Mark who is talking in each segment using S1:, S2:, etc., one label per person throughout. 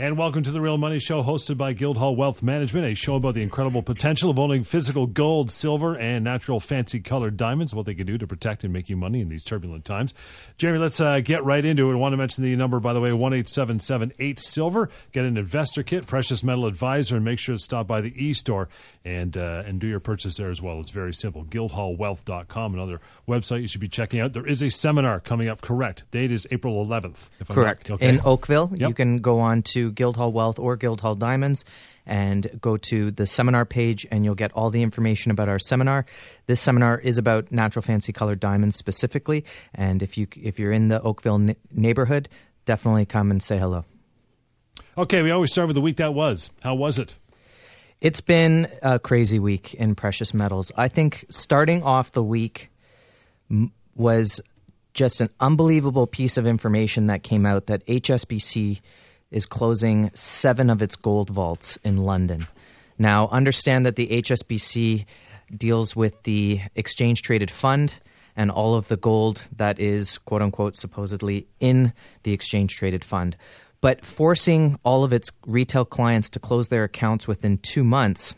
S1: And welcome to the Real Money Show, hosted by Guildhall Wealth Management, a show about the incredible potential of owning physical gold, silver, and natural fancy colored diamonds, what they can do to protect and make you money in these turbulent times. Jeremy, let's uh, get right into it. I want to mention the number, by the way, 1 8 Silver. Get an investor kit, precious metal advisor, and make sure to stop by the e store and, uh, and do your purchase there as well. It's very simple. Guildhallwealth.com, another website you should be checking out. There is a seminar coming up, correct? Date is April 11th.
S2: correct. Okay. In Oakville. Yep. You can go on to Guildhall Wealth or Guildhall Diamonds and go to the seminar page and you'll get all the information about our seminar. This seminar is about natural fancy colored diamonds specifically, and if you if you're in the Oakville n- neighborhood, definitely come and say hello.
S1: Okay, we always start with the week that was. How was it?
S2: It's been a crazy week in precious metals. I think starting off the week was just an unbelievable piece of information that came out that HSBC is closing seven of its gold vaults in London. Now, understand that the HSBC deals with the exchange traded fund and all of the gold that is, quote unquote, supposedly in the exchange traded fund. But forcing all of its retail clients to close their accounts within two months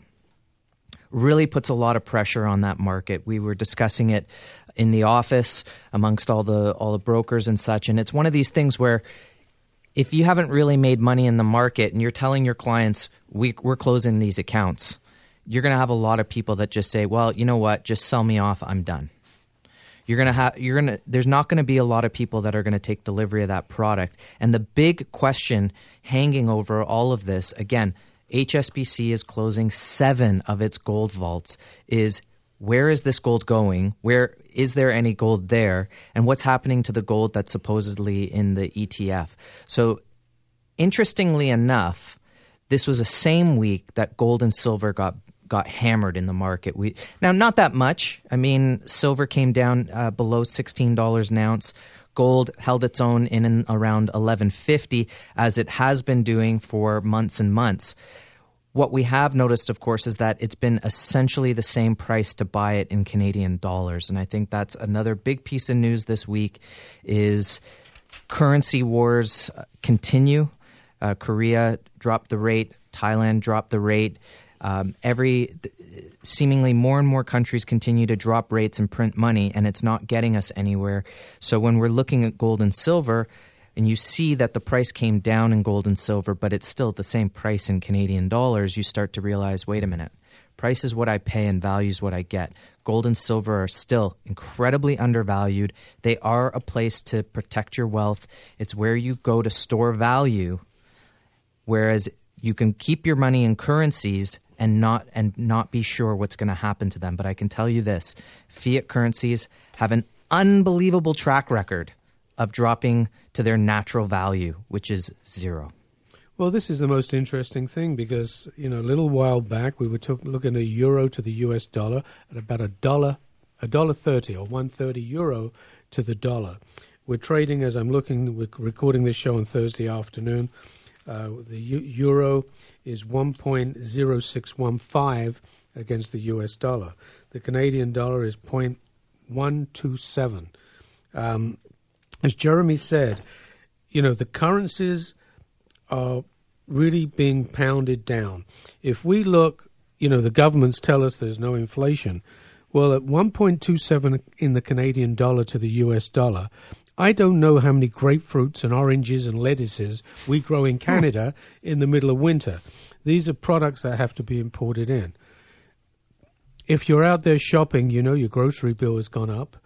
S2: really puts a lot of pressure on that market. We were discussing it in the office amongst all the all the brokers and such, and it's one of these things where if you haven't really made money in the market and you're telling your clients we, we're closing these accounts you're going to have a lot of people that just say well you know what? Just sell me off. I'm done. You're going to have you're going to there's not going to be a lot of people that are going to take delivery of that product. And the big question hanging over all of this again hsbc is closing 7 of its gold vaults is where is this gold going? Where is there any gold there? And what's happening to the gold that's supposedly in the ETF? So, interestingly enough, this was the same week that gold and silver got got hammered in the market. We now not that much. I mean, silver came down uh, below sixteen dollars an ounce. Gold held its own in and around eleven fifty, as it has been doing for months and months. What we have noticed, of course, is that it's been essentially the same price to buy it in Canadian dollars, and I think that's another big piece of news this week. Is currency wars continue? Uh, Korea dropped the rate. Thailand dropped the rate. Um, every seemingly more and more countries continue to drop rates and print money, and it's not getting us anywhere. So when we're looking at gold and silver, and you see that the price came down in gold and silver, but it's still the same price in Canadian dollars, you start to realize wait a minute, price is what I pay and value is what I get. Gold and silver are still incredibly undervalued. They are a place to protect your wealth, it's where you go to store value, whereas you can keep your money in currencies and not and not be sure what's going to happen to them but i can tell you this fiat currencies have an unbelievable track record of dropping to their natural value, which is zero.
S3: Well, this is the most interesting thing because you know a little while back we were looking at a euro to the U.S. dollar at about a dollar, a dollar thirty or one thirty euro to the dollar. We're trading as I'm looking. We're recording this show on Thursday afternoon. Uh, the U- euro is one point zero six one five against the U.S. dollar. The Canadian dollar is point one two seven. Um, as Jeremy said, you know, the currencies are really being pounded down. If we look, you know, the governments tell us there's no inflation. Well, at 1.27 in the Canadian dollar to the US dollar, I don't know how many grapefruits and oranges and lettuces we grow in Canada hmm. in the middle of winter. These are products that have to be imported in. If you're out there shopping, you know your grocery bill has gone up.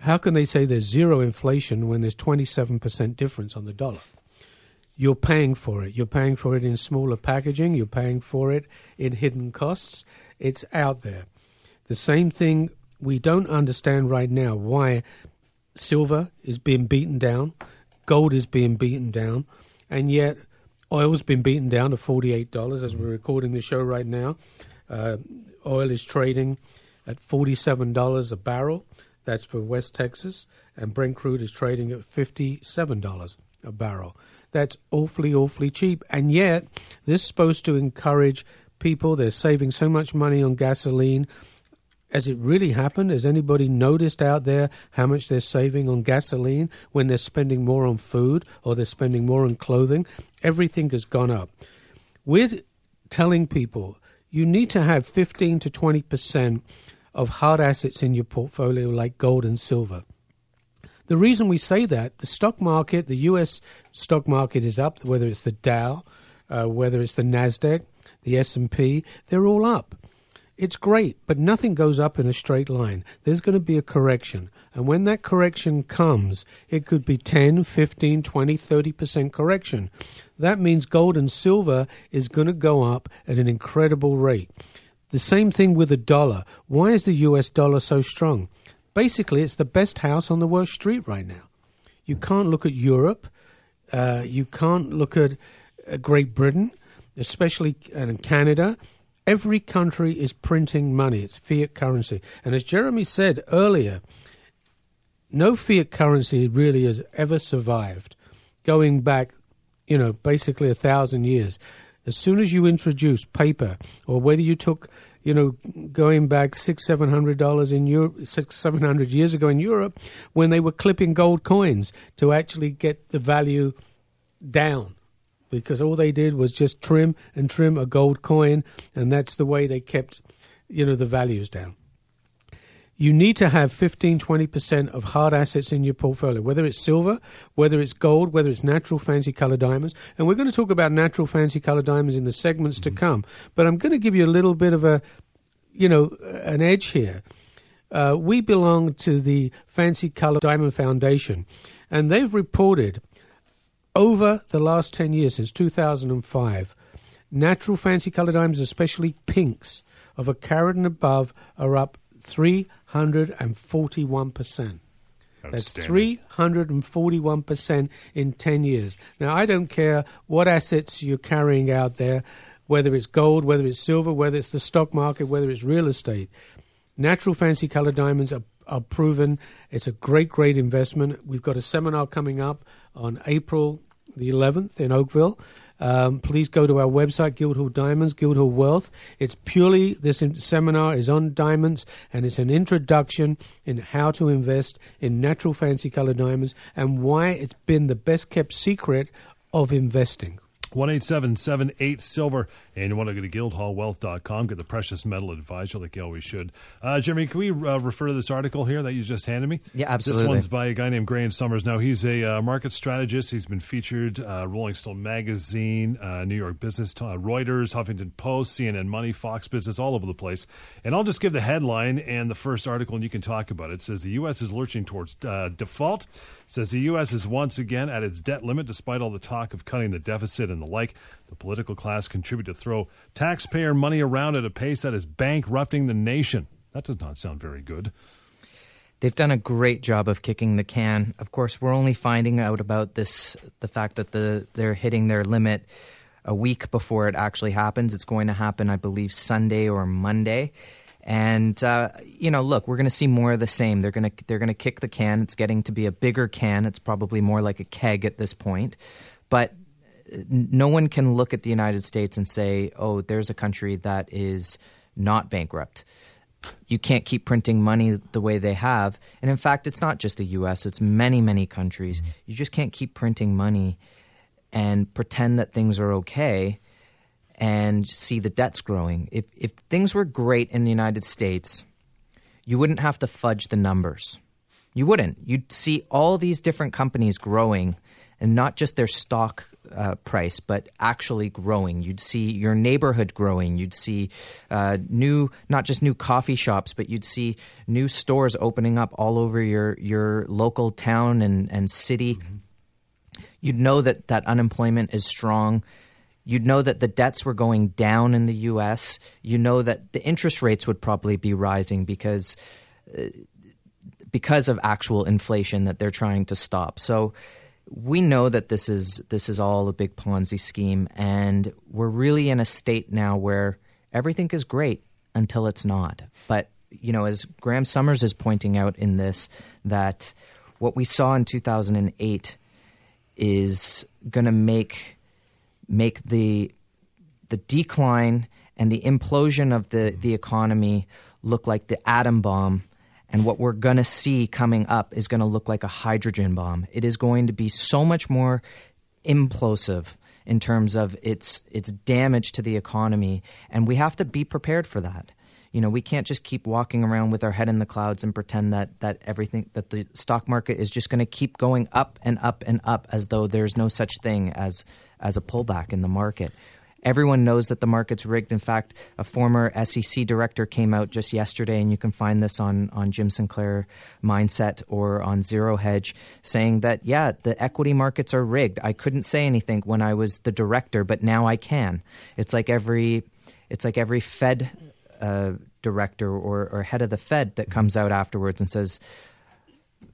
S3: How can they say there's zero inflation when there's 27% difference on the dollar? You're paying for it. You're paying for it in smaller packaging. You're paying for it in hidden costs. It's out there. The same thing we don't understand right now why silver is being beaten down, gold is being beaten down, and yet oil's been beaten down to $48 as we're recording the show right now. Uh, oil is trading at $47 a barrel. That's for West Texas. And Brent crude is trading at $57 a barrel. That's awfully, awfully cheap. And yet, this is supposed to encourage people. They're saving so much money on gasoline. has it really happened? Has anybody noticed out there how much they're saving on gasoline when they're spending more on food or they're spending more on clothing? Everything has gone up. We're telling people you need to have 15 to 20 percent of hard assets in your portfolio, like gold and silver. The reason we say that, the stock market, the U.S. stock market is up, whether it's the Dow, uh, whether it's the Nasdaq, the S&P, they're all up. It's great, but nothing goes up in a straight line. There's going to be a correction. And when that correction comes, it could be 10, 15, 20, 30% correction. That means gold and silver is going to go up at an incredible rate. The same thing with the dollar. Why is the US dollar so strong? Basically, it's the best house on the worst street right now. You can't look at Europe. Uh, you can't look at uh, Great Britain, especially uh, Canada. Every country is printing money. It's fiat currency. And as Jeremy said earlier, no fiat currency really has ever survived, going back, you know, basically a thousand years. As soon as you introduce paper, or whether you took, you know, going back six, seven hundred dollars in Europe, six, seven hundred years ago in Europe, when they were clipping gold coins to actually get the value down, because all they did was just trim and trim a gold coin, and that's the way they kept, you know, the values down you need to have 15 20% of hard assets in your portfolio whether it's silver whether it's gold whether it's natural fancy color diamonds and we're going to talk about natural fancy color diamonds in the segments mm-hmm. to come but i'm going to give you a little bit of a you know an edge here uh, we belong to the fancy color diamond foundation and they've reported over the last 10 years since 2005 natural fancy color diamonds especially pinks of a carat and above are up 341%. That's 341% in 10 years. Now, I don't care what assets you're carrying out there, whether it's gold, whether it's silver, whether it's the stock market, whether it's real estate. Natural fancy color diamonds are, are proven. It's a great, great investment. We've got a seminar coming up on April the 11th in Oakville um, please go to our website, Guildhall Diamonds, Guildhall Wealth. It's purely, this seminar is on diamonds and it's an introduction in how to invest in natural fancy color diamonds and why it's been the best kept secret of investing.
S1: One eight seven seven eight silver, and you want to go to guildhallwealth.com, get the precious metal advisor like you always should. Uh, Jeremy, can we uh, refer to this article here that you just handed me?
S2: Yeah, absolutely.
S1: This one's by a guy named Graham Summers. Now, he's a uh, market strategist. He's been featured uh, Rolling Stone Magazine, uh, New York Business, uh, Reuters, Huffington Post, CNN Money, Fox Business, all over the place. And I'll just give the headline and the first article, and you can talk about it. It says the U.S. is lurching towards default says the U.S. is once again at its debt limit despite all the talk of cutting the deficit and the like. The political class continue to throw taxpayer money around at a pace that is bankrupting the nation. That does not sound very good.
S2: They've done a great job of kicking the can. Of course, we're only finding out about this the fact that the they're hitting their limit a week before it actually happens. It's going to happen, I believe, Sunday or Monday. And uh, you know, look, we're going to see more of the same. They're going to they're going to kick the can. It's getting to be a bigger can. It's probably more like a keg at this point. But no one can look at the United States and say, "Oh, there's a country that is not bankrupt." You can't keep printing money the way they have. And in fact, it's not just the US, it's many, many countries. You just can't keep printing money and pretend that things are okay and see the debts growing. If if things were great in the United States, you wouldn't have to fudge the numbers. You wouldn't. You'd see all these different companies growing, and not just their stock uh, price, but actually growing. You'd see your neighborhood growing. You'd see uh, new, not just new coffee shops, but you'd see new stores opening up all over your your local town and and city. Mm-hmm. You'd know that that unemployment is strong You'd know that the debts were going down in the U.S. You know that the interest rates would probably be rising because uh, because of actual inflation that they're trying to stop. So we know that this is this is all a big Ponzi scheme, and we're really in a state now where everything is great until it's not. But you know, as Graham Summers is pointing out in this, that what we saw in 2008 is going to make make the the decline and the implosion of the, the economy look like the atom bomb and what we're going to see coming up is going to look like a hydrogen bomb. It is going to be so much more implosive in terms of its its damage to the economy, and we have to be prepared for that. You know, we can't just keep walking around with our head in the clouds and pretend that that everything that the stock market is just going to keep going up and up and up as though there's no such thing as as a pullback in the market. Everyone knows that the market's rigged. In fact, a former SEC director came out just yesterday, and you can find this on, on Jim Sinclair MineSet or on Zero Hedge, saying that, yeah, the equity markets are rigged. I couldn't say anything when I was the director, but now I can. It's like every, it's like every Fed uh, director or, or head of the Fed that comes out afterwards and says,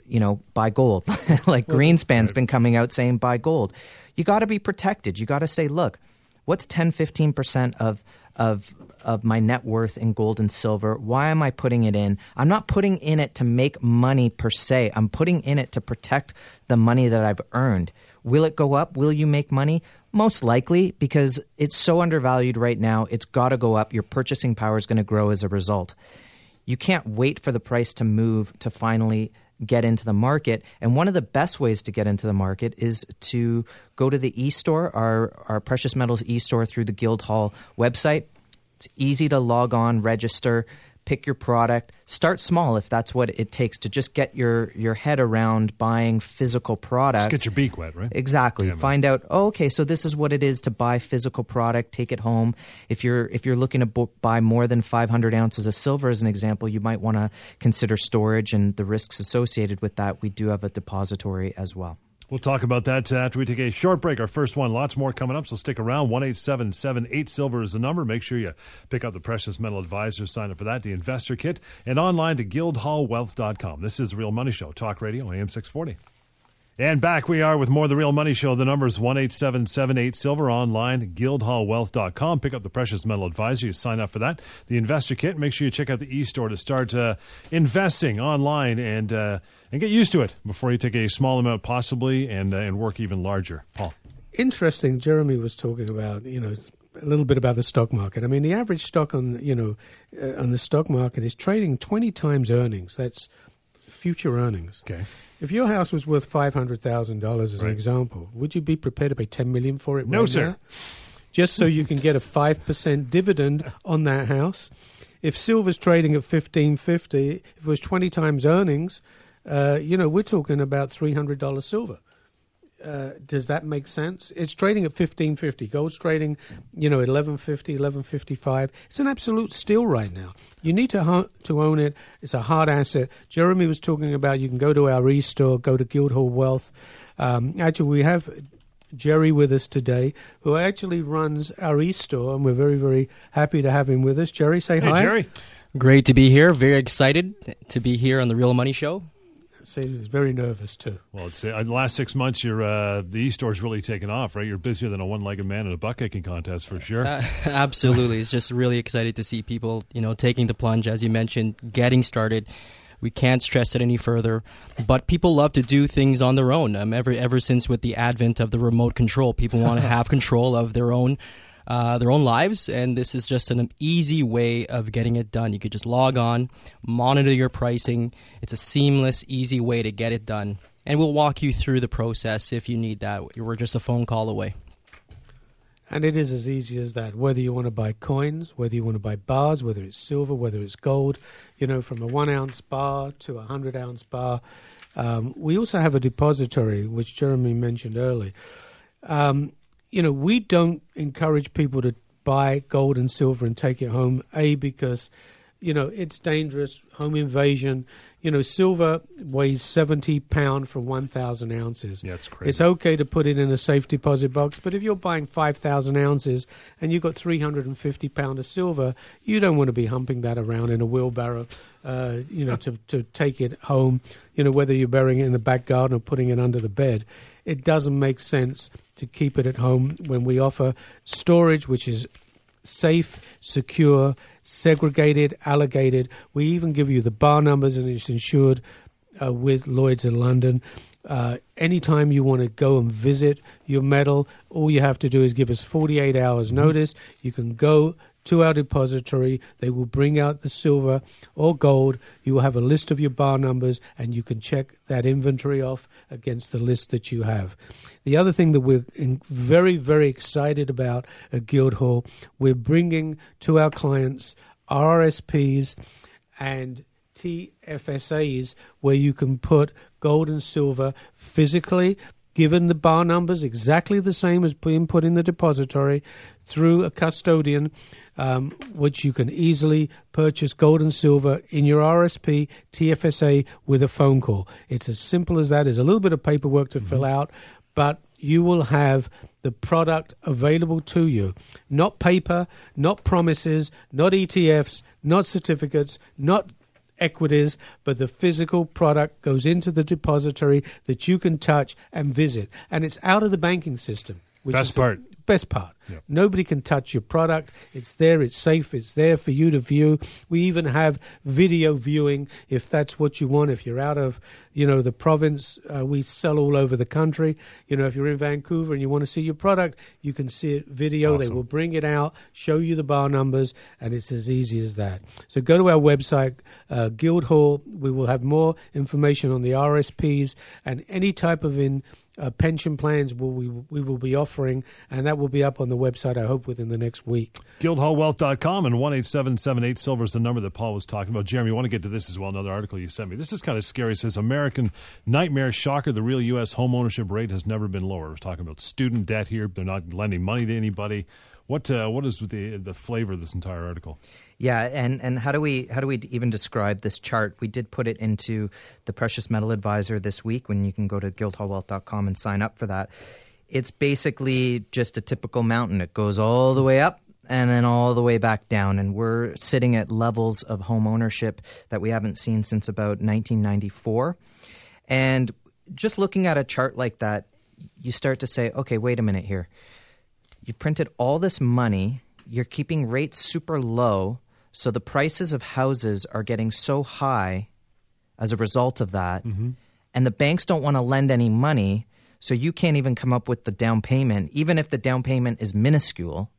S2: you know, buy gold. like Greenspan's been coming out saying buy gold. You got to be protected. You got to say, look, what's 10, 15% of, of, of my net worth in gold and silver? Why am I putting it in? I'm not putting in it to make money per se. I'm putting in it to protect the money that I've earned. Will it go up? Will you make money? Most likely, because it's so undervalued right now. It's got to go up. Your purchasing power is going to grow as a result. You can't wait for the price to move to finally get into the market. And one of the best ways to get into the market is to go to the e-store, our, our precious metals e-store through the Guildhall website. It's easy to log on, register, pick your product. Start small if that's what it takes to just get your, your head around buying physical product.
S1: Just get your beak wet, right?
S2: Exactly. Yeah, Find out, oh, okay, so this is what it is to buy physical product, take it home. If you're if you're looking to buy more than 500 ounces of silver as an example, you might want to consider storage and the risks associated with that. We do have a depository as well.
S1: We'll talk about that after we take a short break. Our first one, lots more coming up, so stick around. 1 877 Silver is the number. Make sure you pick up the Precious Metal Advisor, sign up for that, the Investor Kit, and online to guildhallwealth.com. This is Real Money Show, Talk Radio, AM 640. And back we are with more of the Real Money Show. The number is 18778 Silver online, guildhallwealth.com. Pick up the Precious Metal Advisor. You sign up for that. The Investor Kit. Make sure you check out the e-store to start uh, investing online and uh, and get used to it before you take a small amount possibly and uh, and work even larger. Paul.
S3: Interesting. Jeremy was talking about you know a little bit about the stock market. I mean, the average stock on you know uh, on the stock market is trading twenty times earnings. That's future earnings.
S1: Okay.
S3: If your house was worth five hundred thousand dollars, as right. an example, would you be prepared to pay ten million for it?
S1: No,
S3: right
S1: sir.
S3: Now? Just so you can get a five percent dividend on that house. If silver's trading at fifteen fifty, if it was twenty times earnings, uh, you know we're talking about three hundred dollars silver. Uh, does that make sense? It's trading at fifteen fifty. Gold's trading, you know, eleven fifty, eleven fifty five. It's an absolute steal right now. You need to ha- to own it. It's a hard asset. Jeremy was talking about. You can go to our e-store, go to Guildhall Wealth. Um, actually, we have Jerry with us today, who actually runs our e-store, and we're very very happy to have him with us. Jerry, say
S1: hey,
S3: hi.
S1: Jerry.
S4: Great to be here. Very excited to be here on the Real Money Show.
S3: He was very nervous too.
S1: Well, it's uh, the last six months, your uh, the e-store's really taken off, right? You're busier than a one-legged man in a butt kicking contest for sure.
S4: Uh, absolutely, it's just really excited to see people, you know, taking the plunge, as you mentioned, getting started. We can't stress it any further, but people love to do things on their own. Um, ever ever since with the advent of the remote control, people want to have control of their own uh, their own lives, and this is just an easy way of getting it done. You could just log on, monitor your pricing. It's a seamless, easy way to get it done, and we'll walk you through the process if you need that. We're just a phone call away.
S3: And it is as easy as that. Whether you want to buy coins, whether you want to buy bars, whether it's silver, whether it's gold, you know, from a one ounce bar to a hundred ounce bar. Um, we also have a depository, which Jeremy mentioned early. Um, you know, we don't encourage people to buy gold and silver and take it home. A because you know it's dangerous, home invasion. You know, silver weighs seventy pound for one thousand ounces.
S1: Yeah, it's crazy.
S3: It's okay to put it in a safe deposit box, but if you're buying five thousand ounces and you've got three hundred and fifty pound of silver, you don't want to be humping that around in a wheelbarrow. Uh, you know, to to take it home. You know, whether you're burying it in the back garden or putting it under the bed, it doesn't make sense to keep it at home when we offer storage, which is safe, secure, segregated, allocated. We even give you the bar numbers and it's insured uh, with Lloyd's in London. Uh, anytime you want to go and visit your metal, all you have to do is give us 48 hours mm-hmm. notice. You can go to our depository. They will bring out the silver or gold. You will have a list of your bar numbers, and you can check that inventory off against the list that you have. The other thing that we're very, very excited about at Guildhall, we're bringing to our clients RSPs and TFSAs where you can put gold and silver physically given the bar numbers exactly the same as being put in the depository through a custodian, um, which you can easily purchase gold and silver in your RSP TFSA with a phone call. It's as simple as that. There's a little bit of paperwork to mm-hmm. fill out, but you will have the product available to you. Not paper, not promises, not ETFs, not certificates, not equities, but the physical product goes into the depository that you can touch and visit. And it's out of the banking system.
S1: Best part.
S3: Best part. Yep. Nobody can touch your product. It's there. It's safe. It's there for you to view. We even have video viewing if that's what you want. If you're out of, you know, the province, uh, we sell all over the country. You know, if you're in Vancouver and you want to see your product, you can see it video. Awesome. They will bring it out, show you the bar numbers, and it's as easy as that. So go to our website, uh, Guildhall. We will have more information on the RSPs and any type of in uh, pension plans will we, we will be offering, and that will be up on the website, I hope, within the next week.
S1: Guildhallwealth.com and 18778 Silver is the number that Paul was talking about. Jeremy, I want to get to this as well, another article you sent me. This is kind of scary. It says American Nightmare Shocker, the real U.S. home ownership rate has never been lower. We're talking about student debt here. They're not lending money to anybody. What uh, what is the the flavor of this entire article?
S2: Yeah, and, and how do we how do we even describe this chart? We did put it into the Precious Metal Advisor this week when you can go to guildhallwealth.com and sign up for that. It's basically just a typical mountain. It goes all the way up and then all the way back down. And we're sitting at levels of home ownership that we haven't seen since about 1994. And just looking at a chart like that, you start to say, okay, wait a minute here. You've printed all this money, you're keeping rates super low, so the prices of houses are getting so high as a result of that. Mm-hmm. And the banks don't want to lend any money. So you can't even come up with the down payment, even if the down payment is minuscule.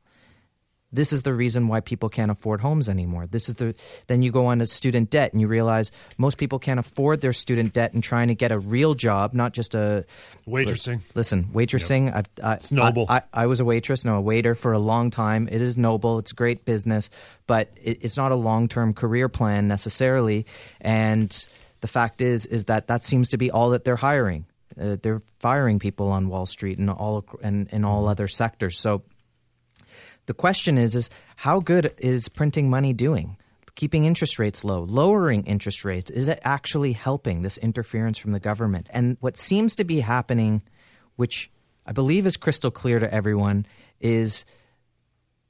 S2: This is the reason why people can't afford homes anymore. This is the then you go on to student debt and you realize most people can't afford their student debt and trying to get a real job, not just a
S1: waitressing.
S2: Listen, waitressing. Yep.
S1: I, it's noble.
S2: I, I, I, was a waitress, no, a waiter for a long time. It is noble. It's great business, but it, it's not a long term career plan necessarily. And the fact is, is that that seems to be all that they're hiring. Uh, they're firing people on Wall Street and all and in all mm-hmm. other sectors. So the question is, is how good is printing money doing? Keeping interest rates low, lowering interest rates, is it actually helping this interference from the government? And what seems to be happening, which I believe is crystal clear to everyone, is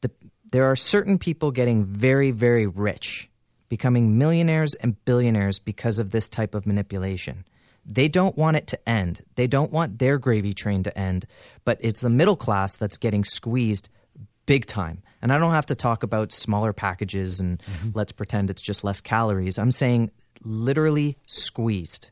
S2: the, there are certain people getting very, very rich, becoming millionaires and billionaires because of this type of manipulation. They don't want it to end. They don't want their gravy train to end, but it's the middle class that's getting squeezed big time. And I don't have to talk about smaller packages and mm-hmm. let's pretend it's just less calories. I'm saying literally squeezed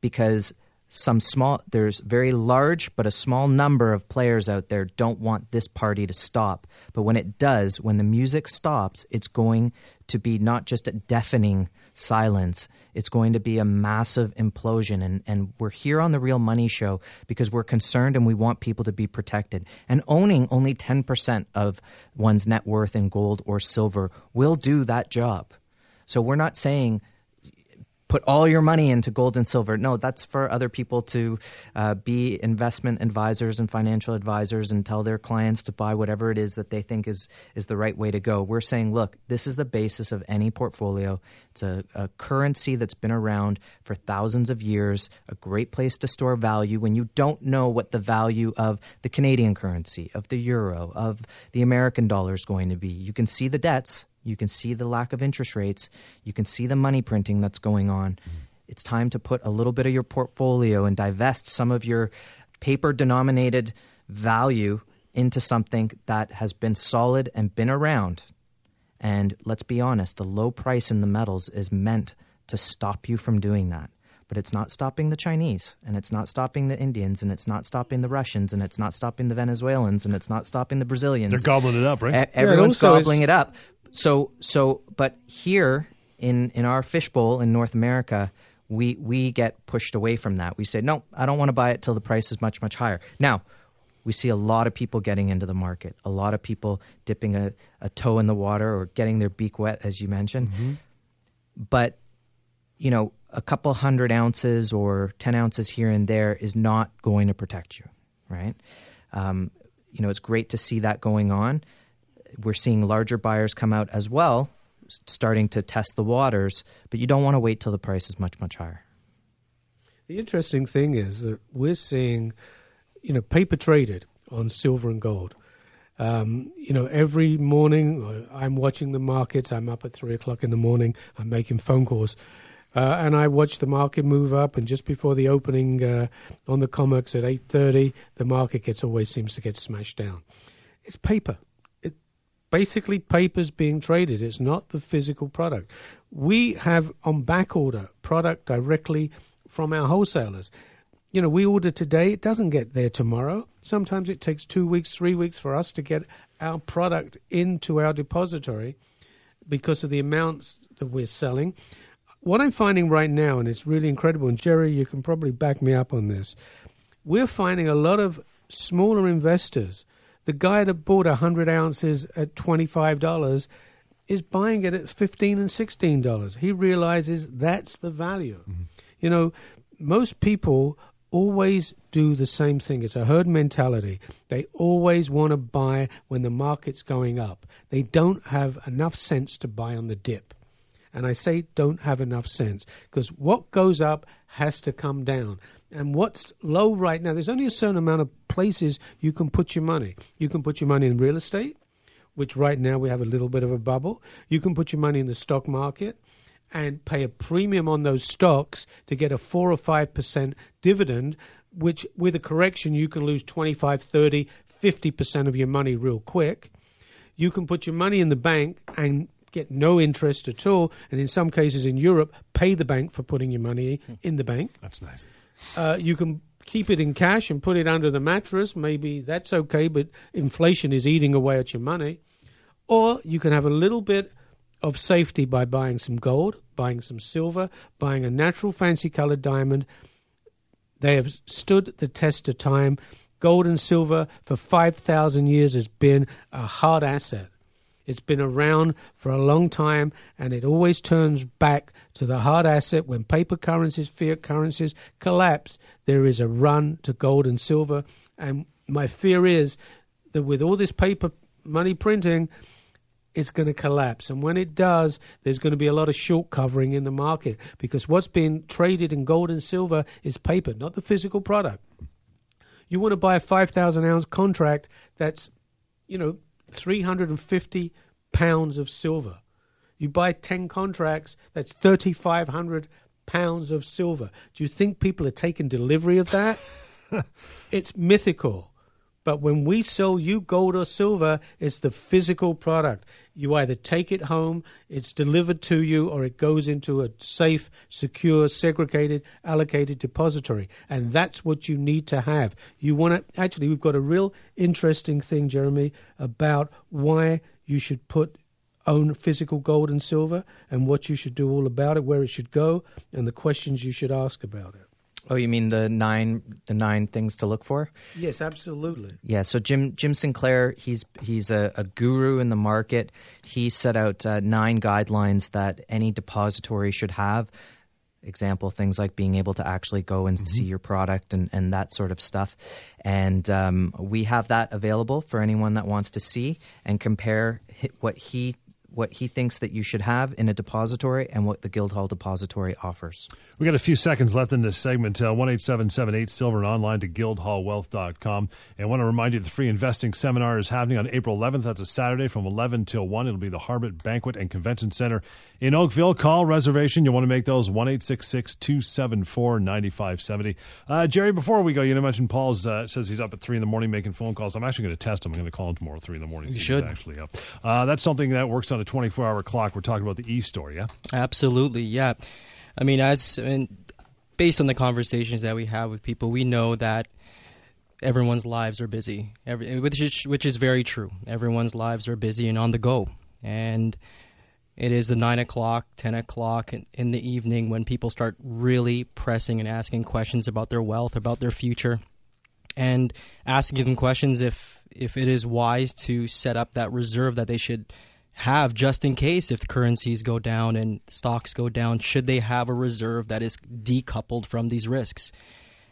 S2: because some small there's very large but a small number of players out there don't want this party to stop but when it does when the music stops it's going to be not just a deafening silence it's going to be a massive implosion. And, and we're here on the real money show because we're concerned and we want people to be protected. And owning only 10% of one's net worth in gold or silver will do that job. So we're not saying put all your money into gold and silver. No, that's for other people to uh, be investment advisors and financial advisors and tell their clients to buy whatever it is that they think is is the right way to go. We're saying, look, this is the basis of any portfolio. It's a, a currency that's been around for thousands of years, a great place to store value when you don't know what the value of the Canadian currency, of the euro, of the American dollar is going to be. You can see the debts you can see the lack of interest rates. You can see the money printing that's going on. Mm. It's time to put a little bit of your portfolio and divest some of your paper denominated value into something that has been solid and been around. And let's be honest, the low price in the metals is meant to stop you from doing that. but it's not stopping the Chinese, and it's not stopping the Indians, and it's not stopping the Russians, and it's not stopping the Venezuelans, and it's not stopping the Brazilians.
S1: They're gobbling it up, right?
S2: E- everyone's
S3: also
S2: gobbling
S3: it's-
S2: it up. So, so, but here in in our fishbowl in North America, we we get pushed away from that. We say, no, I don't want to buy it till the price is much much higher. Now, we see a lot of people getting into the market, a lot of people dipping a, a toe in the water or getting their beak wet, as you mentioned. But you know, a couple hundred ounces or 10 ounces here and there is not going to protect you, right? Um, you know, it's great to see that going on. We're seeing larger buyers come out as well, starting to test the waters, but you don't want to wait till the price is much, much higher.
S3: The interesting thing is that we're seeing, you know, paper traded on silver and gold. Um, you know, every morning uh, I'm watching the markets. I'm up at three o'clock in the morning. I'm making phone calls, uh, and I watch the market move up. And just before the opening uh, on the COMEX at eight thirty, the market gets always seems to get smashed down. It's paper. Basically papers being traded. It's not the physical product. We have on back order product directly from our wholesalers. You know, we order today, it doesn't get there tomorrow. Sometimes it takes two weeks, three weeks for us to get our product into our depository because of the amounts that we're selling. What I'm finding right now, and it's really incredible, and Jerry, you can probably back me up on this, we're finding a lot of smaller investors. The guy that bought 100 ounces at $25 is buying it at 15 and $16. He realizes that's the value. Mm-hmm. You know, most people always do the same thing. It's a herd mentality. They always want to buy when the market's going up. They don't have enough sense to buy on the dip. And I say don't have enough sense because what goes up has to come down. And what's low right now, there's only a certain amount of places you can put your money. You can put your money in real estate, which right now we have a little bit of a bubble. You can put your money in the stock market and pay a premium on those stocks to get a 4 or 5% dividend, which with a correction you can lose 25, 30, 50% of your money real quick. You can put your money in the bank and get no interest at all, and in some cases in Europe, pay the bank for putting your money in the bank.
S1: That's nice.
S3: Uh, you can keep it in cash and put it under the mattress. Maybe that's okay, but inflation is eating away at your money. Or you can have a little bit of safety by buying some gold, buying some silver, buying a natural fancy colored diamond. They have stood the test of time. Gold and silver for 5,000 years has been a hard asset. It's been around for a long time, and it always turns back to the hard asset when paper currencies, fiat currencies collapse. There is a run to gold and silver, and my fear is that with all this paper money printing, it's going to collapse. And when it does, there's going to be a lot of short covering in the market because what's being traded in gold and silver is paper, not the physical product. You want to buy a 5,000 ounce contract that's, you know, 350 pounds of silver. You buy 10 contracts, that's 3,500 pounds of silver. Do you think people are taking delivery of that? it's mythical. But when we sell you gold or silver, it's the physical product. You either take it home, it's delivered to you, or it goes into a safe, secure, segregated, allocated depository. And that's what you need to have. You want to actually, we've got a real interesting thing, Jeremy, about why you should put own physical gold and silver and what you should do all about it, where it should go, and the questions you should ask about it.
S2: Oh, you mean the nine the nine things to look for?
S3: Yes, absolutely.
S2: Yeah, so Jim Jim Sinclair, he's he's a, a guru in the market. He set out uh, nine guidelines that any depository should have. Example things like being able to actually go and see your product and, and that sort of stuff. And um, we have that available for anyone that wants to see and compare what he what he thinks that you should have in a depository and what the Guildhall Depository offers.
S1: We got a few seconds left in this segment. Uh, One eight seven seven eight silver and online to guildhallwealth.com. And I want to remind you the free investing seminar is happening on April 11th. That's a Saturday from 11 till 1. It'll be the Harbert Banquet and Convention Center in Oakville. Call reservation. You want to make those 1 274 9570. Uh, Jerry, before we go, you know, mentioned Paul's uh, says he's up at 3 in the morning making phone calls. I'm actually going to test him. I'm going to call him tomorrow at 3 in the morning. see if he's
S4: should.
S1: actually up. Uh, that's something that works on a 24 hour clock. We're talking about the e store, yeah?
S4: Absolutely, yeah. I mean, as based on the conversations that we have with people, we know that everyone's lives are busy, Every, which is which is very true. Everyone's lives are busy and on the go, and it is the nine o'clock, ten o'clock in, in the evening when people start really pressing and asking questions about their wealth, about their future, and asking them questions if if it is wise to set up that reserve that they should have just in case if currencies go down and stocks go down should they have a reserve that is decoupled from these risks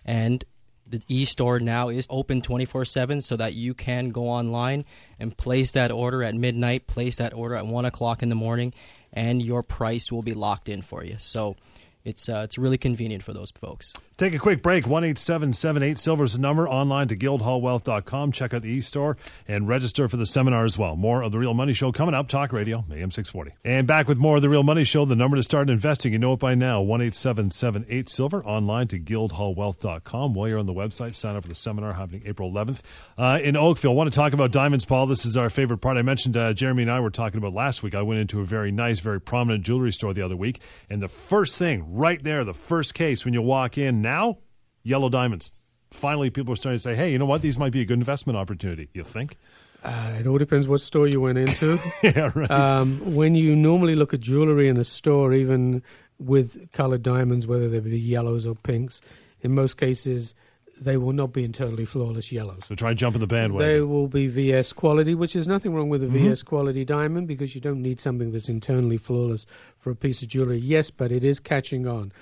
S4: and the e-store now is open 24-7 so that you can go online and place that order at midnight place that order at 1 o'clock in the morning and your price will be locked in for you so it's uh, it's really convenient for those folks.
S1: Take a quick break. One eight seven seven eight Silver's the number. Online to guildhallwealth.com. Check out the e-store and register for the seminar as well. More of The Real Money Show coming up. Talk Radio, AM 640. And back with more of The Real Money Show. The number to start investing. You know it by now. One eight seven seven eight Silver. Online to guildhallwealth.com. While you're on the website, sign up for the seminar happening April 11th uh, in Oakville. I want to talk about diamonds, Paul. This is our favorite part. I mentioned uh, Jeremy and I were talking about last week. I went into a very nice, very prominent jewelry store the other week. And the first thing right there, the first case when you walk in now, yellow diamonds. Finally, people are starting to say, hey, you know what? These might be a good investment opportunity. You think?
S3: Uh, it all depends what store you went into.
S1: yeah, right.
S3: Um, when you normally look at jewelry in a store, even with colored diamonds, whether they be yellows or pinks, in most cases, they will not be internally flawless yellows.
S1: So try jumping the bandwagon.
S3: They will be VS quality, which is nothing wrong with a mm-hmm. VS quality diamond because you don't need something that's internally flawless for a piece of jewelry. Yes, but it is catching on.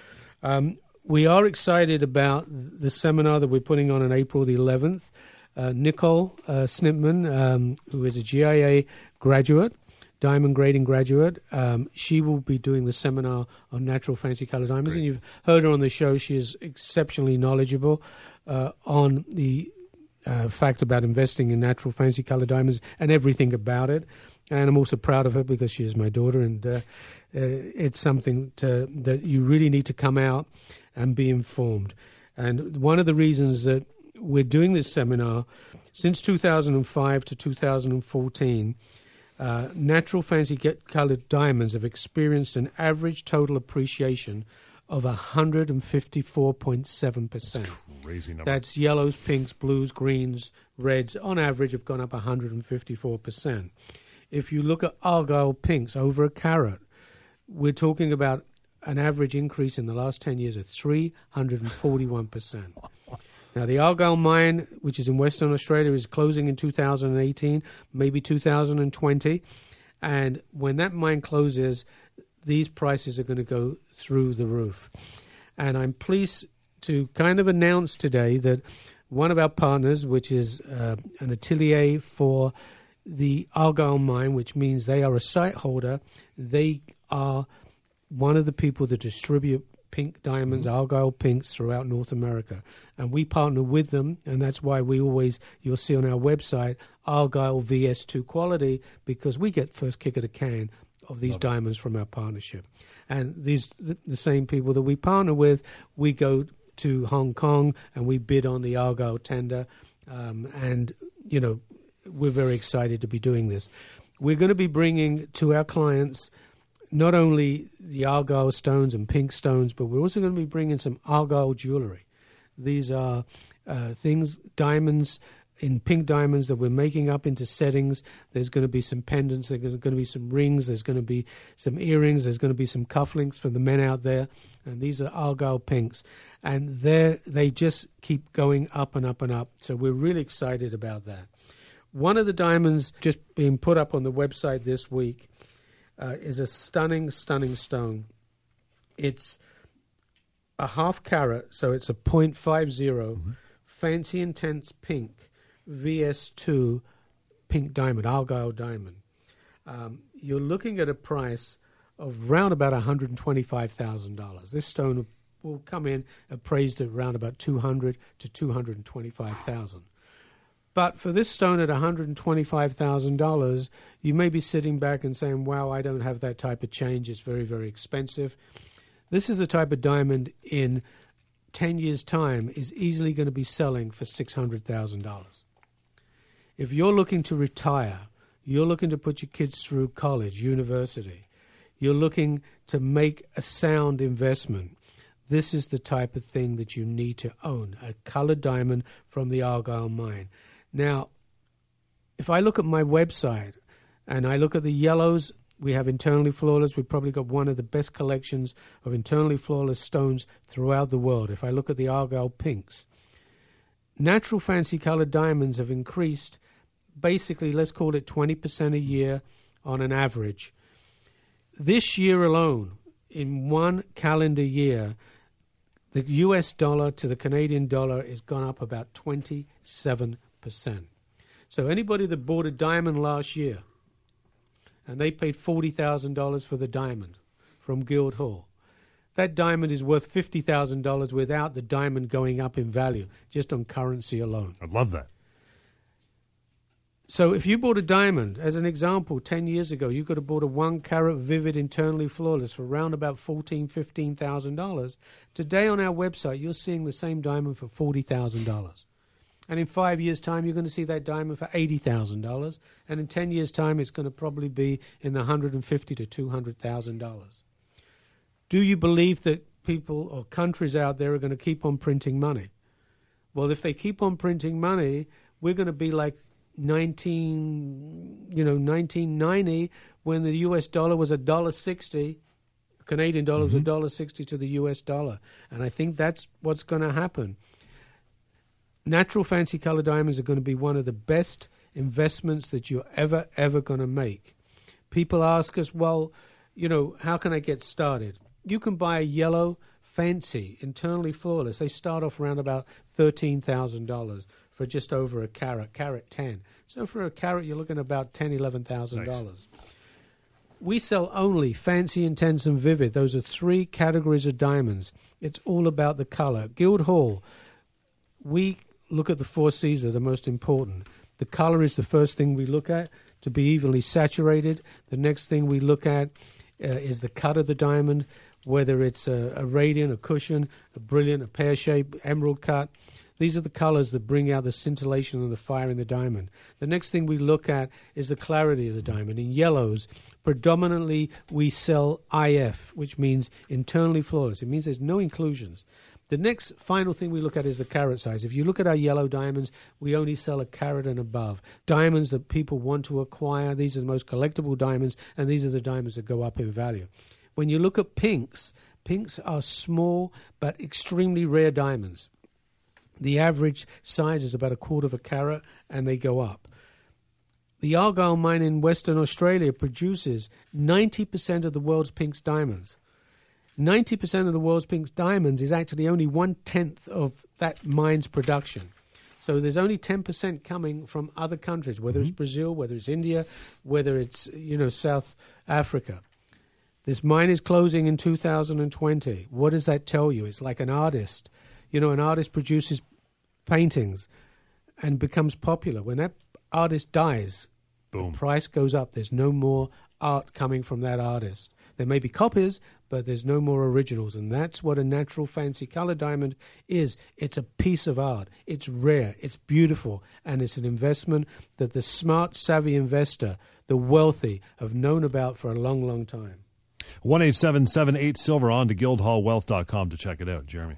S3: Um, we are excited about the seminar that we're putting on on April the 11th. Uh, Nicole uh, Snipman, um, who is a GIA graduate, diamond grading graduate, um, she will be doing the seminar on natural fancy color diamonds. Great. And you've heard her on the show. She is exceptionally knowledgeable uh, on the uh, fact about investing in natural fancy color diamonds and everything about it. And I'm also proud of her because she is my daughter, and uh, uh, it's something to, that you really need to come out and be informed. And one of the reasons that we're doing this seminar since 2005 to 2014, uh, natural fancy colored diamonds have experienced an average total appreciation of 154.7%.
S1: That's crazy number.
S3: That's yellows, pinks, blues, greens, reds, on average, have gone up 154%. If you look at Argyle pinks over a carat, we're talking about an average increase in the last 10 years of 341%. Now, the Argyle mine, which is in Western Australia, is closing in 2018, maybe 2020. And when that mine closes, these prices are going to go through the roof. And I'm pleased to kind of announce today that one of our partners, which is uh, an atelier for the Argyle mine, which means they are a site holder, they are one of the people that distribute pink diamonds, mm-hmm. Argyle pinks throughout North America. And we partner with them, and that's why we always, you'll see on our website, Argyle VS2 quality, because we get first kick of the can of these Love diamonds it. from our partnership. And these the, the, same people that we partner with, we go to Hong Kong and we bid on the Argyle tender. Um, and, you know, we're very excited to be doing this. We're going to be bringing to our clients – not only the Argyle stones and pink stones, but we're also going to be bringing some Argyle jewelry. These are uh, things, diamonds in pink diamonds that we're making up into settings. There's going to be some pendants, there's going to be some rings, there's going to be some earrings, there's going to be some cufflinks for the men out there. And these are Argyle pinks. And they just keep going up and up and up. So we're really excited about that. One of the diamonds just being put up on the website this week uh, is a stunning, stunning stone. It's a half carat, so it's a 0.50 mm-hmm. fancy intense pink VS2 pink diamond, Argyle diamond. Um, you're looking at a price of around about $125,000. This stone will come in appraised at around about 200 to 225,000. But for this stone at $125,000, you may be sitting back and saying, wow, I don't have that type of change. It's very, very expensive. This is the type of diamond in 10 years' time is easily going to be selling for $600,000. If you're looking to retire, you're looking to put your kids through college, university, you're looking to make a sound investment, this is the type of thing that you need to own a colored diamond from the Argyle mine. Now, if I look at my website and I look at the yellows, we have internally flawless. We've probably got one of the best collections of internally flawless stones throughout the world. If I look at the Argyle pinks, natural fancy colored diamonds have increased basically, let's call it 20% a year on an average. This year alone, in one calendar year, the US dollar to the Canadian dollar has gone up about 27%. So anybody that bought a diamond last year and they paid $40,000 for the diamond from Guildhall, that diamond is worth $50,000 without the diamond going up in value, just on currency alone.
S1: I'd love that.
S3: So if you bought a diamond, as an example, 10 years ago, you could have bought a one carat vivid internally flawless for around about $14,000, $15,000. Today on our website, you're seeing the same diamond for $40,000. And in five years' time, you're going to see that diamond for $80,000. And in 10 years' time, it's going to probably be in the $150,000 to $200,000. Do you believe that people or countries out there are going to keep on printing money? Well, if they keep on printing money, we're going to be like 19 you know 1990 when the US dollar was a dollar 60 Canadian dollar was mm-hmm. a dollar 60 to the US dollar and I think that's what's going to happen natural fancy color diamonds are going to be one of the best investments that you're ever ever going to make people ask us well you know how can I get started you can buy a yellow fancy internally flawless they start off around about $13,000 for just over a carat, carat 10. So for a carat, you're looking at about ten, eleven thousand
S1: Nice.
S3: dollars. We sell only fancy, intense, and vivid. Those are three categories of diamonds. It's all about the color. Guildhall, we look at the four C's that are the most important. The color is the first thing we look at to be evenly saturated. The next thing we look at uh, is the cut of the diamond, whether it's a, a radiant, a cushion, a brilliant, a pear shape, emerald cut. These are the colors that bring out the scintillation and the fire in the diamond. The next thing we look at is the clarity of the diamond. In yellows, predominantly we sell IF, which means internally flawless. It means there's no inclusions. The next final thing we look at is the carat size. If you look at our yellow diamonds, we only sell a carat and above. Diamonds that people want to acquire, these are the most collectible diamonds, and these are the diamonds that go up in value. When you look at pinks, pinks are small but extremely rare diamonds. The average size is about a quarter of a carat, and they go up. The Argyle mine in Western Australia produces 90% of the world's pinks diamonds. 90% of the world's pink diamonds is actually only one tenth of that mine's production. So there's only 10% coming from other countries, whether it's mm-hmm. Brazil, whether it's India, whether it's you know South Africa. This mine is closing in 2020. What does that tell you? It's like an artist. You know, an artist produces paintings and becomes popular. When that artist dies,
S1: Boom.
S3: the price goes up. There's no more art coming from that artist. There may be copies, but there's no more originals. And that's what a natural fancy color diamond is. It's a piece of art. It's rare, it's beautiful, and it's an investment that the smart, savvy investor, the wealthy, have known about for a long, long time.
S1: 1 877 Silver on to guildhallwealth.com to check it out, Jeremy.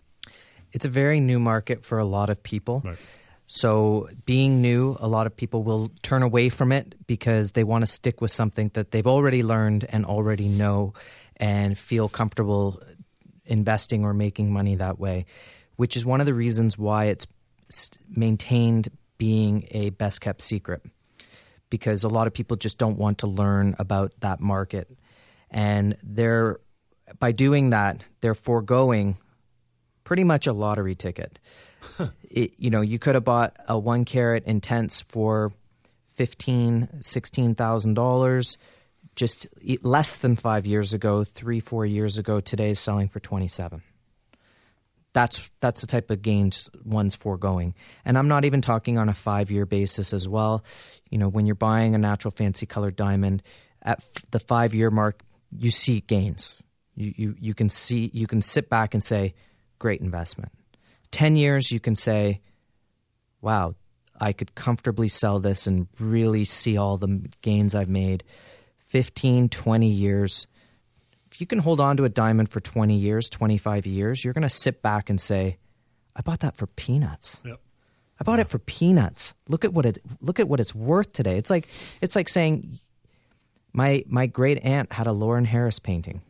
S2: It's a very new market for a lot of people.
S1: Right.
S2: So, being new, a lot of people will turn away from it because they want to stick with something that they've already learned and already know and feel comfortable investing or making money that way, which is one of the reasons why it's maintained being a best kept secret because a lot of people just don't want to learn about that market. And they're, by doing that, they're foregoing pretty much a lottery ticket. it, you know, you could have bought a one carat intense for fifteen, sixteen thousand dollars just less than five years ago, three, four years ago. Today is selling for twenty seven. That's that's the type of gains one's foregoing, and I'm not even talking on a five year basis as well. You know, when you're buying a natural fancy colored diamond at the five year mark, you see gains. You, you you can see you can sit back and say, great investment. 10 years, you can say, wow, I could comfortably sell this and really see all the gains I've made. 15, 20 years, if you can hold on to a diamond for 20 years, 25 years, you're going to sit back and say, I bought that for peanuts.
S1: Yep.
S2: I bought it for peanuts. Look at what it look at what it's worth today. It's like it's like saying my my great aunt had a Lawren Harris painting.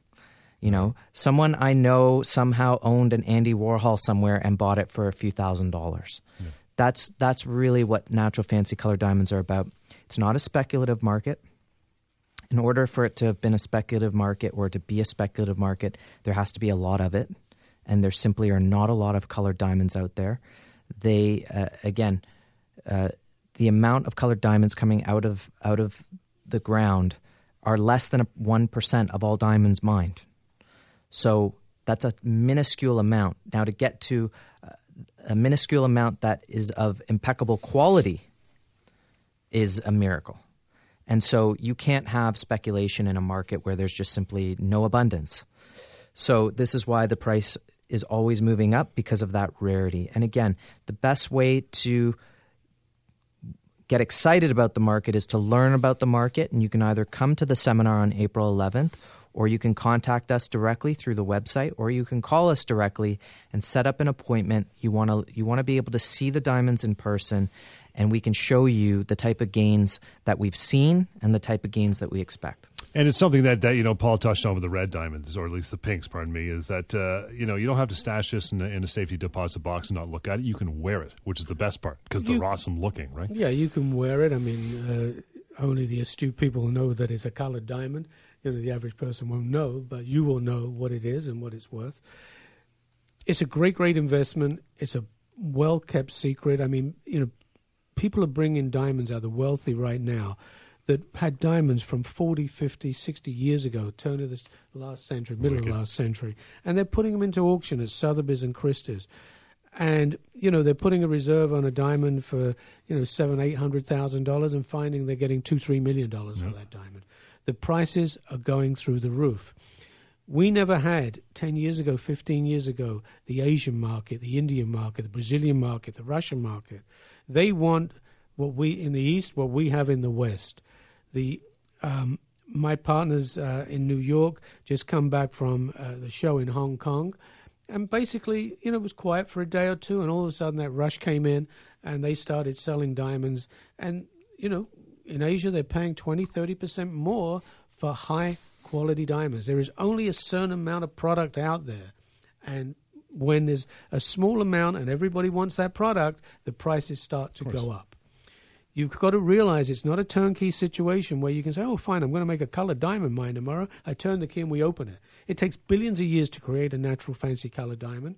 S2: You know, someone I know somehow owned an Andy Warhol somewhere and bought it for a few thousand dollars. Yeah. That's that's really what natural fancy color diamonds are about. It's not a speculative market. In order for it to have been a speculative market or to be a speculative market, there has to be a lot of it, and there simply are not a lot of colored diamonds out there. They uh, again, uh, the amount of colored diamonds coming out of out of the ground are less than one percent of all diamonds mined. So that's a minuscule amount. Now, to get to uh, a minuscule amount that is of impeccable quality is a miracle. And so you can't have speculation in a market where there's just simply no abundance. So this is why the price is always moving up because of that rarity. And again, the best way to get excited about the market is to learn about the market and you can either come to the seminar on April 11th or you can contact us directly through the website or you can call us directly and set up an appointment you want to you want to be able to see the diamonds in person and we can show you the type of gains that we've seen and the type of gains that we expect
S1: and it's something that, that you know Paul touched on with the red diamonds, or at least the pinks. Pardon me. Is that uh, you know you don't have to stash this in a, in a, safety deposit box and not look at it. You can wear it, which is the best part because they're awesome looking, right?
S3: Yeah, you can wear it. I mean, uh, only the astute people know that it's a colored diamond you know the average person won't know, but you will know what it is and what it's worth. It's a great, great investment. It's a well kept secret. I mean, you know, people are bringing diamonds out. Of the wealthy right now that had diamonds from 40, 50, 60 years ago, turn of the last century, middle Wicked. of last century, and they're putting them into auction at Sotheby's and Christie's. And you know they're putting a reserve on a diamond for you know seven, eight hundred thousand dollars, and finding they're getting two, three million dollars yep. for that diamond the prices are going through the roof. We never had 10 years ago, 15 years ago, the Asian market, the Indian market, the Brazilian market, the Russian market. They want what we in the East, what we have in the West. The um, my partners uh, in New York just come back from uh, the show in Hong Kong, and basically, you know, it was quiet for a day or two, and all of a sudden that rush came in, and they started selling diamonds, and you know, in Asia, they're paying 20, 30% more for high quality diamonds. There is only a certain amount of product out there. And when there's a small amount and everybody wants that product, the prices start to go up. You've got to realize it's not a turnkey situation where you can say, oh, fine, I'm going to make a colored diamond mine tomorrow. I turn the key and we open it. It takes billions of years to create a natural fancy colored diamond.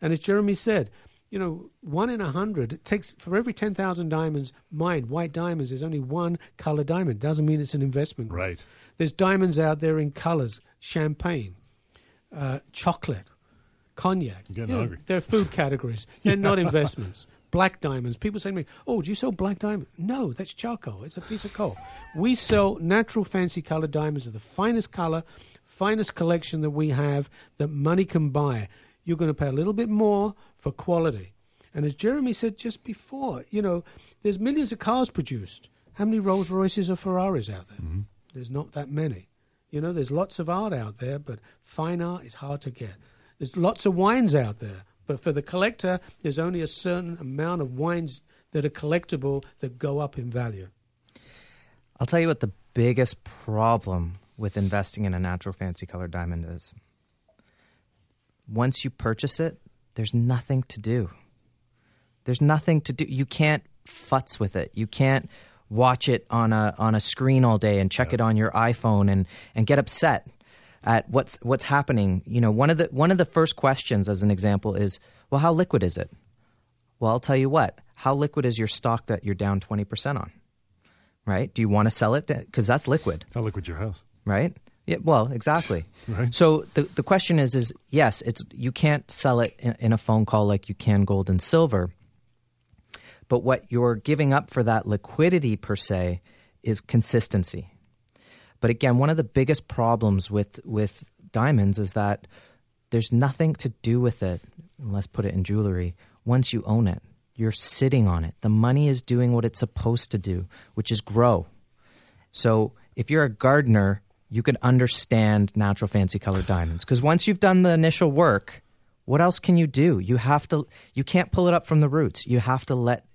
S3: And as Jeremy said, you know, one in a hundred. It takes for every ten thousand diamonds mined, white diamonds. There's only one color diamond. Doesn't mean it's an investment.
S1: Right.
S3: There's diamonds out there in colors: champagne, uh, chocolate, cognac.
S1: getting you hungry.
S3: they're food categories. They're not investments. Black diamonds. People say to me, "Oh, do you sell black diamond?" No, that's charcoal. It's a piece of coal. We sell natural, fancy colored diamonds of the finest color, finest collection that we have that money can buy. You're going to pay a little bit more for quality. And as Jeremy said just before, you know, there's millions of cars produced. How many Rolls Royces or Ferraris out there? Mm-hmm. There's not that many. You know, there's lots of art out there, but fine art is hard to get. There's lots of wines out there, but for the collector, there's only a certain amount of wines that are collectible that go up in value.
S2: I'll tell you what the biggest problem with investing in a natural fancy colored diamond is. Once you purchase it, there's nothing to do. There's nothing to do. You can't futz with it. You can't watch it on a on a screen all day and check yeah. it on your iPhone and and get upset at what's what's happening. You know, one of the one of the first questions as an example is, well, how liquid is it? Well, I'll tell you what. How liquid is your stock that you're down 20% on? Right? Do you want to sell it because that's liquid?
S1: How liquid your house?
S2: Right? Yeah, well, exactly.
S1: right.
S2: So the the question is is yes, it's you can't sell it in, in, a phone call like you can gold and silver. But what you're giving up for that liquidity per se is consistency. But again, one of the biggest problems with with diamonds is that there's nothing to do with it, let's put it in jewelry, once you own it. You're sitting on it. The money is doing what it's supposed to do, which is grow. So if you're a gardener you can understand natural fancy colored diamonds. Because once you've done the initial work, what else can you do? You have to you can't pull it up from the roots. You have to let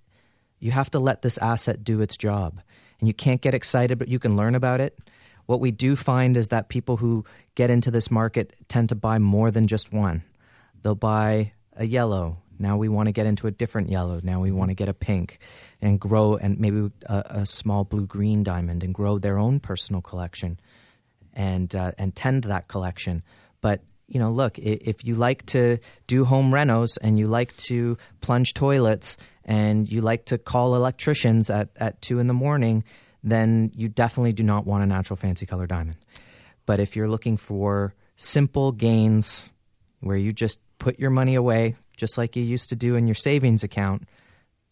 S2: you have to let this asset do its job. And you can't get excited, but you can learn about it. What we do find is that people who get into this market tend to buy more than just one. They'll buy a yellow. Now we want to get into a different yellow. Now we want to get a pink and grow, and maybe a, a small blue green diamond and grow their own personal collection and, uh, and tend that collection. But you know, look, if you like to do home renos and you like to plunge toilets and you like to call electricians at, at two in the morning, then you definitely do not want a natural fancy color diamond. But if you're looking for simple gains where you just put your money away, just like you used to do in your savings account,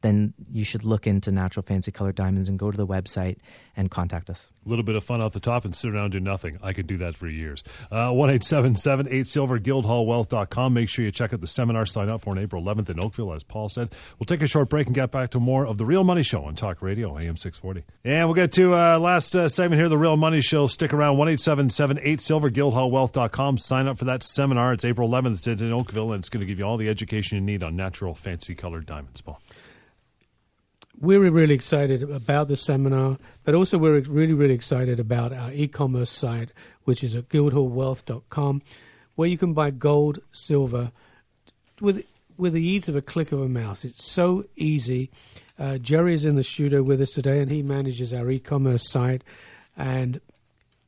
S2: then you should look into natural fancy color diamonds and go to the website and contact us.
S1: A little bit of fun off the top and sit around and do nothing. I could do that for years. Uh, one eight seven seven eight silver guildhallwealth.com. Make sure you check out the seminar. Sign up for on April 11th in Oakville, as Paul said. We'll take a short break and get back to more of the Real Money Show on Talk Radio, AM 640. And we'll get to uh, last uh, segment here, the Real Money Show. Stick around, one eight seven seven eight silver guildhallwealth.com. Sign up for that seminar. It's April 11th. It's in Oakville, and it's going to give you all the education you need on natural fancy colored diamonds, Paul
S3: we're really excited about the seminar, but also we're really, really excited about our e-commerce site, which is at guildhallwealth.com, where you can buy gold, silver, with with the ease of a click of a mouse. It's so easy. Uh, Jerry is in the studio with us today, and he manages our e-commerce site, and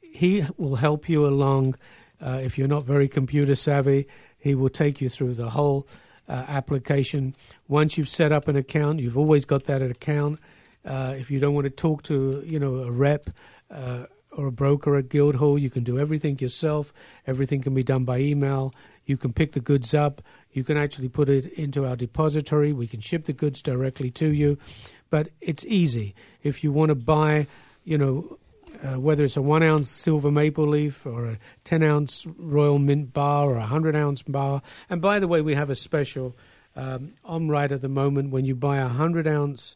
S3: he will help you along. Uh, if you're not very computer savvy, he will take you through the whole uh, application. Once you've set up an account, you've always got that account. Uh, if you don't want to talk to you know a rep uh, or a broker at Guildhall, you can do everything yourself. Everything can be done by email. You can pick the goods up. You can actually put it into our depository. We can ship the goods directly to you. But it's easy. If you want to buy, you know, uh, whether it's a one ounce silver maple leaf or a 10 ounce royal mint bar or a 100 ounce bar. And by the way, we have a special um, on right at the moment. When you buy a 100 ounce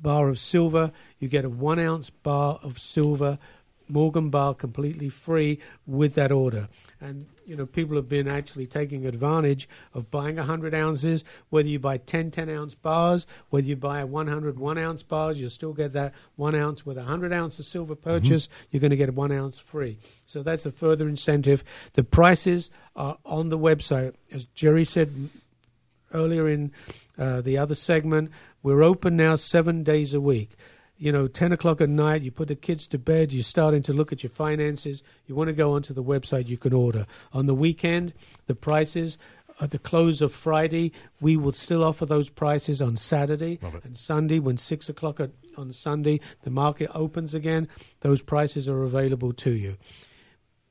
S3: bar of silver, you get a one ounce bar of silver Morgan bar completely free with that order. And, you know, people have been actually taking advantage of buying 100 ounces, whether you buy 10 10 ounce bars, whether you buy 100 1 ounce bars, you'll still get that 1 ounce with a 100 ounce of silver mm-hmm. purchase, mm-hmm. you're going to get 1 ounce free. So that's a further incentive. The prices are on the website. As Jerry said earlier in uh, the other segment, we're open now seven days a week you know, 10 o'clock at night, you put the kids to bed, you're starting to look at your finances, you want to go onto the website, you can order. On the weekend, the prices at the close of Friday, we will still offer those prices on Saturday and Sunday. When 6 o'clock at, on Sunday, the market opens again, those prices are available to you.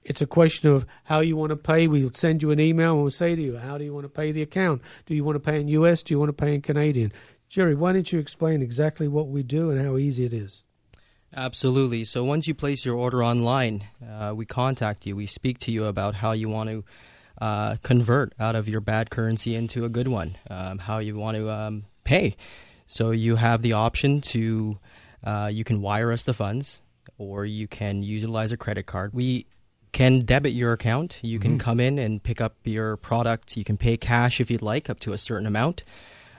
S3: It's a question of how you want to pay. We'll send you an email and we'll say to you, how do you want to pay the account? Do you want to pay in US? Do you want to pay in Canadian? Jerry, why don't you explain exactly what we do and how easy it is?
S4: Absolutely. So once you place your order online, uh, we contact you. We speak to you about how you want to uh, convert out of your bad currency into a good one, um, how you want to um, pay. So you have the option to uh, you can wire us the funds, or you can utilize a credit card. We can debit your account. You can mm-hmm. come in and pick up your product. You can pay cash if you'd like, up to a certain amount.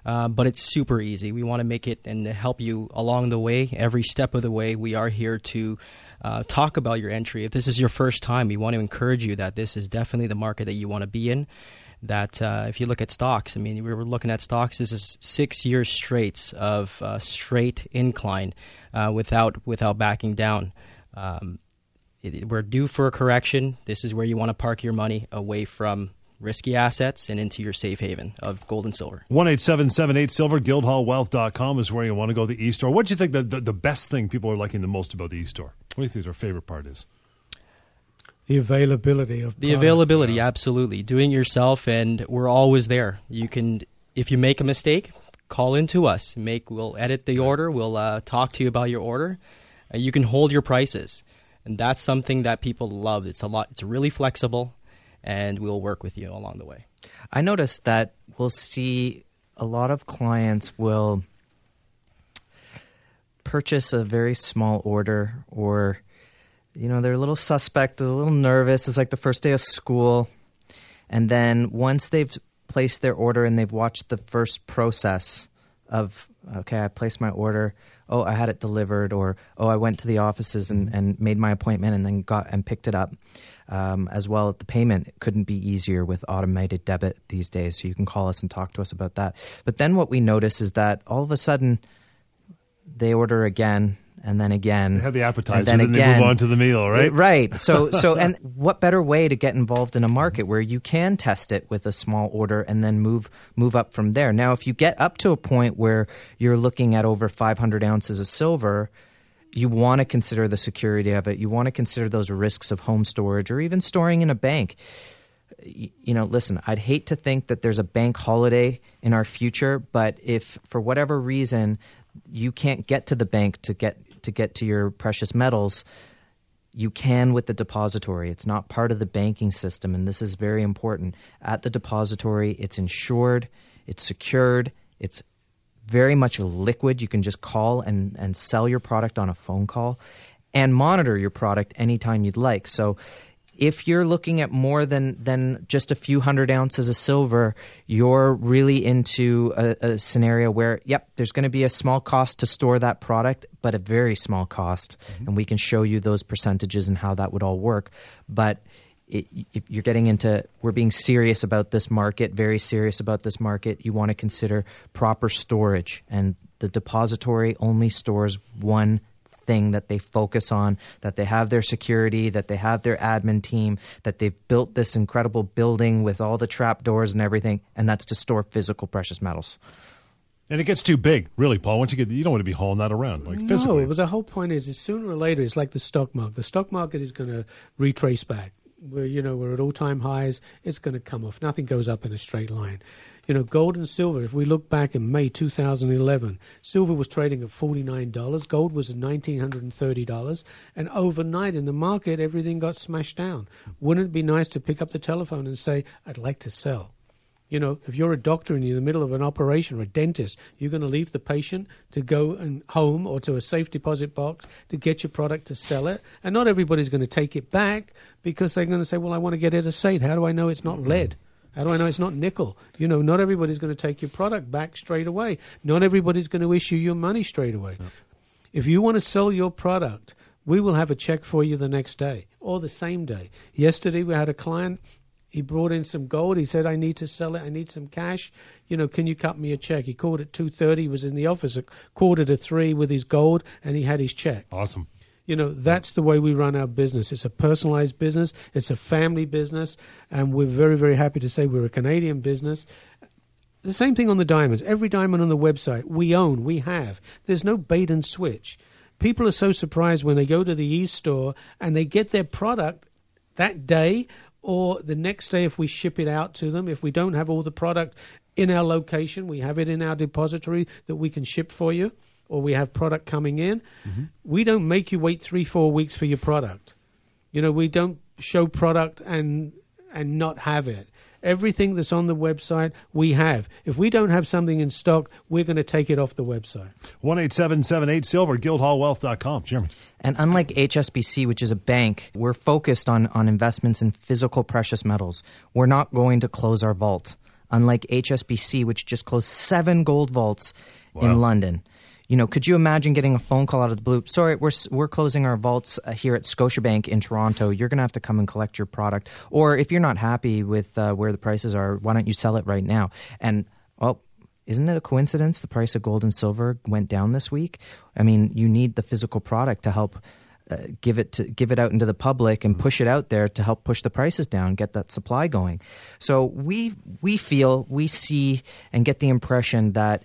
S4: Uh, but it's super easy. We want to make it and help you along the way, every step of the way. We are here to uh, talk about your entry. If this is your first time, we want to encourage you that this is definitely the market that you want to be in. That uh, if you look at stocks, I mean, we were looking at stocks. This is six years straight of uh, straight incline uh, without without backing down. Um, we're due for a correction. This is where you want to park your money away from risky assets and into your safe haven of gold and silver.
S1: 1 silver, guildhallwealth.com is where you want to go, the e store. What do you think the, the, the, best thing people are liking the most about the e store? What do you think their favorite part is?
S3: The availability of
S4: the availability, yeah. absolutely. Doing yourself, and we're always there. You can, if you make a mistake, call into us. Make we'll edit the order. We'll uh, talk to you about your order. Uh, you can hold your prices, and that's something that people love. It's a lot. It's really flexible and we'll work with you along the way.
S2: I noticed that we'll see a lot of clients will purchase a very small order or you know, they're a little suspect, a little nervous. It's like the first day of school. And then once they've placed their order and they've watched the first process of, okay, I placed my order, oh, I had it delivered, or oh, I went to the offices and, and made my appointment and then got and picked it up. Um, as well, at the payment couldn't be easier with automated debit these days. So you can call us and talk to us about that. But then what we notice is that all of a sudden they order again and then again.
S1: They have the appetizer,
S2: and then, again.
S1: they move on to the meal, right?
S2: Right. So, so, and what better way to get involved in a market where you can test it with a small order and then move move up from there? Now, if you get up to a point where you're looking at over 500 ounces of silver, you want to consider the security of it. You want to consider those risks of home storage or even storing in a bank. You know, listen, I'd hate to think that there's a bank holiday in our future, but if for whatever reason you can't get to the bank to get to get to your precious metals, you can with the depository. It's not part of the banking system, and this is very important. At the depository, it's insured, it's secured, it's very much liquid. You can just call and, and sell your product on a phone call and monitor your product anytime you'd like. So if you're looking at more than than just a few hundred ounces of silver, you're really into a, a scenario where, yep, there's going to be a small cost to store that product, but a very small cost, mm-hmm. and we can show you those percentages and how that would all work. But it, if you're getting into, we're being serious about this market, very serious about this market. You want to consider proper storage, and the depository only stores one thing that they focus on, that they have their security, that they have their admin team, that they've built this incredible building with all the trap doors and everything, and that's to store physical precious metals.
S1: And it gets too big, really, Paul. Once you get, you don't want to be hauling that around like physically.
S3: No, but the whole point is, is sooner or later, it's like the stock market. The stock market is going to retrace back. We're, you know, we're at all-time highs. It's going to come off. Nothing goes up in a straight line. You know, gold and silver, if we look back in May 2011, silver was trading at $49, gold was at $1,930, and overnight in the market, everything got smashed down. Wouldn't it be nice to pick up the telephone and say, I'd like to sell? You know, if you're a doctor and you're in the middle of an operation or a dentist, you're going to leave the patient to go and home or to a safe deposit box to get your product to sell it. And not everybody's going to take it back because they're going to say, well, I want to get it a safe. How do I know it's not mm-hmm. lead? How do I know it's not nickel? You know, not everybody's going to take your product back straight away. Not everybody's going to issue your money straight away. If you want to sell your product, we will have a check for you the next day or the same day. Yesterday, we had a client. He brought in some gold. He said, "I need to sell it. I need some cash. You know, can you cut me a check?" He called at two thirty. He was in the office at quarter to three with his gold, and he had his check.
S1: Awesome.
S3: You know, that's the way we run our business. It's a personalized business, it's a family business, and we're very, very happy to say we're a Canadian business. The same thing on the diamonds. Every diamond on the website we own, we have. There's no bait and switch. People are so surprised when they go to the e store and they get their product that day or the next day if we ship it out to them. If we don't have all the product in our location, we have it in our depository that we can ship for you or we have product coming in, mm-hmm. we don't make you wait three, four weeks for your product. You know, we don't show product and and not have it. Everything that's on the website, we have. If we don't have something in stock, we're going to take it off the website.
S1: 1 877 Silver, guildhallwealth.com. Jeremy.
S2: And unlike HSBC, which is a bank, we're focused on, on investments in physical precious metals. We're not going to close our vault. Unlike HSBC, which just closed seven gold vaults wow. in London you know, could you imagine getting a phone call out of the blue? Sorry, we're we're closing our vaults uh, here at Scotiabank in Toronto. You're going to have to come and collect your product, or if you're not happy with uh, where the prices are, why don't you sell it right now? And oh, isn't it a coincidence the price of gold and silver went down this week? I mean, you need the physical product to help. Uh, give it to give it out into the public and push it out there to help push the prices down, get that supply going. So we we feel we see and get the impression that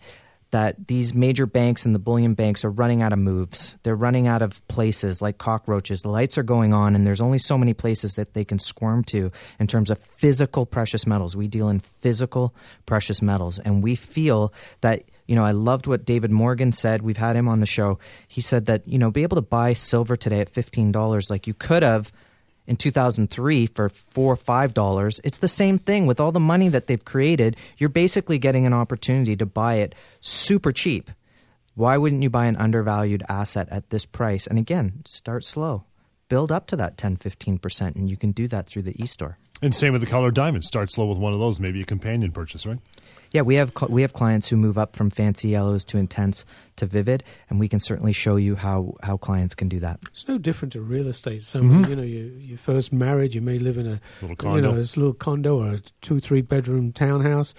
S2: that these major banks and the bullion banks are running out of moves. They're running out of places like cockroaches. The lights are going on, and there's only so many places that they can squirm to in terms of physical precious metals. We deal in physical precious metals, and we feel that. You know, I loved what David Morgan said. We've had him on the show. He said that, you know, be able to buy silver today at $15 like you could have in 2003 for four or five dollars it's the same thing with all the money that they've created you're basically getting an opportunity to buy it super cheap why wouldn't you buy an undervalued asset at this price and again start slow build up to that 10, 15%. And you can do that through the e-store.
S1: And same with the colored diamonds. Start slow with one of those, maybe a companion purchase, right?
S2: Yeah, we have we have clients who move up from fancy yellows to intense to vivid, and we can certainly show you how, how clients can do that.
S3: It's no different to real estate. Some you know, you you first married, you may live in a
S1: Little
S3: you
S1: condo.
S3: know, this little condo or a two three bedroom townhouse.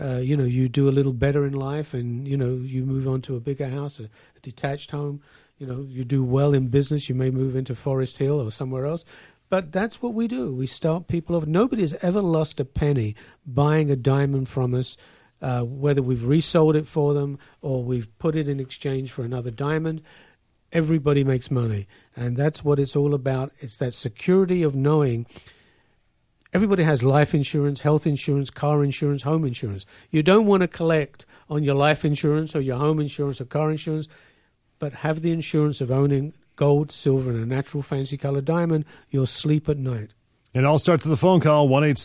S3: Uh, you know, you do a little better in life, and you know, you move on to a bigger house, a, a detached home. You know, you do well in business, you may move into Forest Hill or somewhere else. But that's what we do. We start people off. Nobody has ever lost a penny buying a diamond from us, uh, whether we've resold it for them or we've put it in exchange for another diamond. Everybody makes money. And that's what it's all about. It's that security of knowing everybody has life insurance, health insurance, car insurance, home insurance. You don't want to collect on your life insurance or your home insurance or car insurance, but have the insurance of owning gold, silver, and a natural fancy color diamond. You'll sleep at night.
S1: It all starts with a phone call, 1 8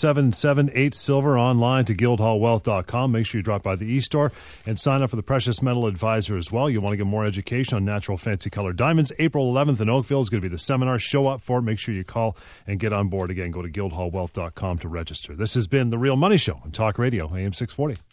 S1: Silver, online to guildhallwealth.com. Make sure you drop by the e store and sign up for the Precious Metal Advisor as well. You want to get more education on natural fancy color diamonds. April 11th in Oakville is going to be the seminar. Show up for it. Make sure you call and get on board again. Go to guildhallwealth.com to register. This has been The Real Money Show on Talk Radio, AM 640.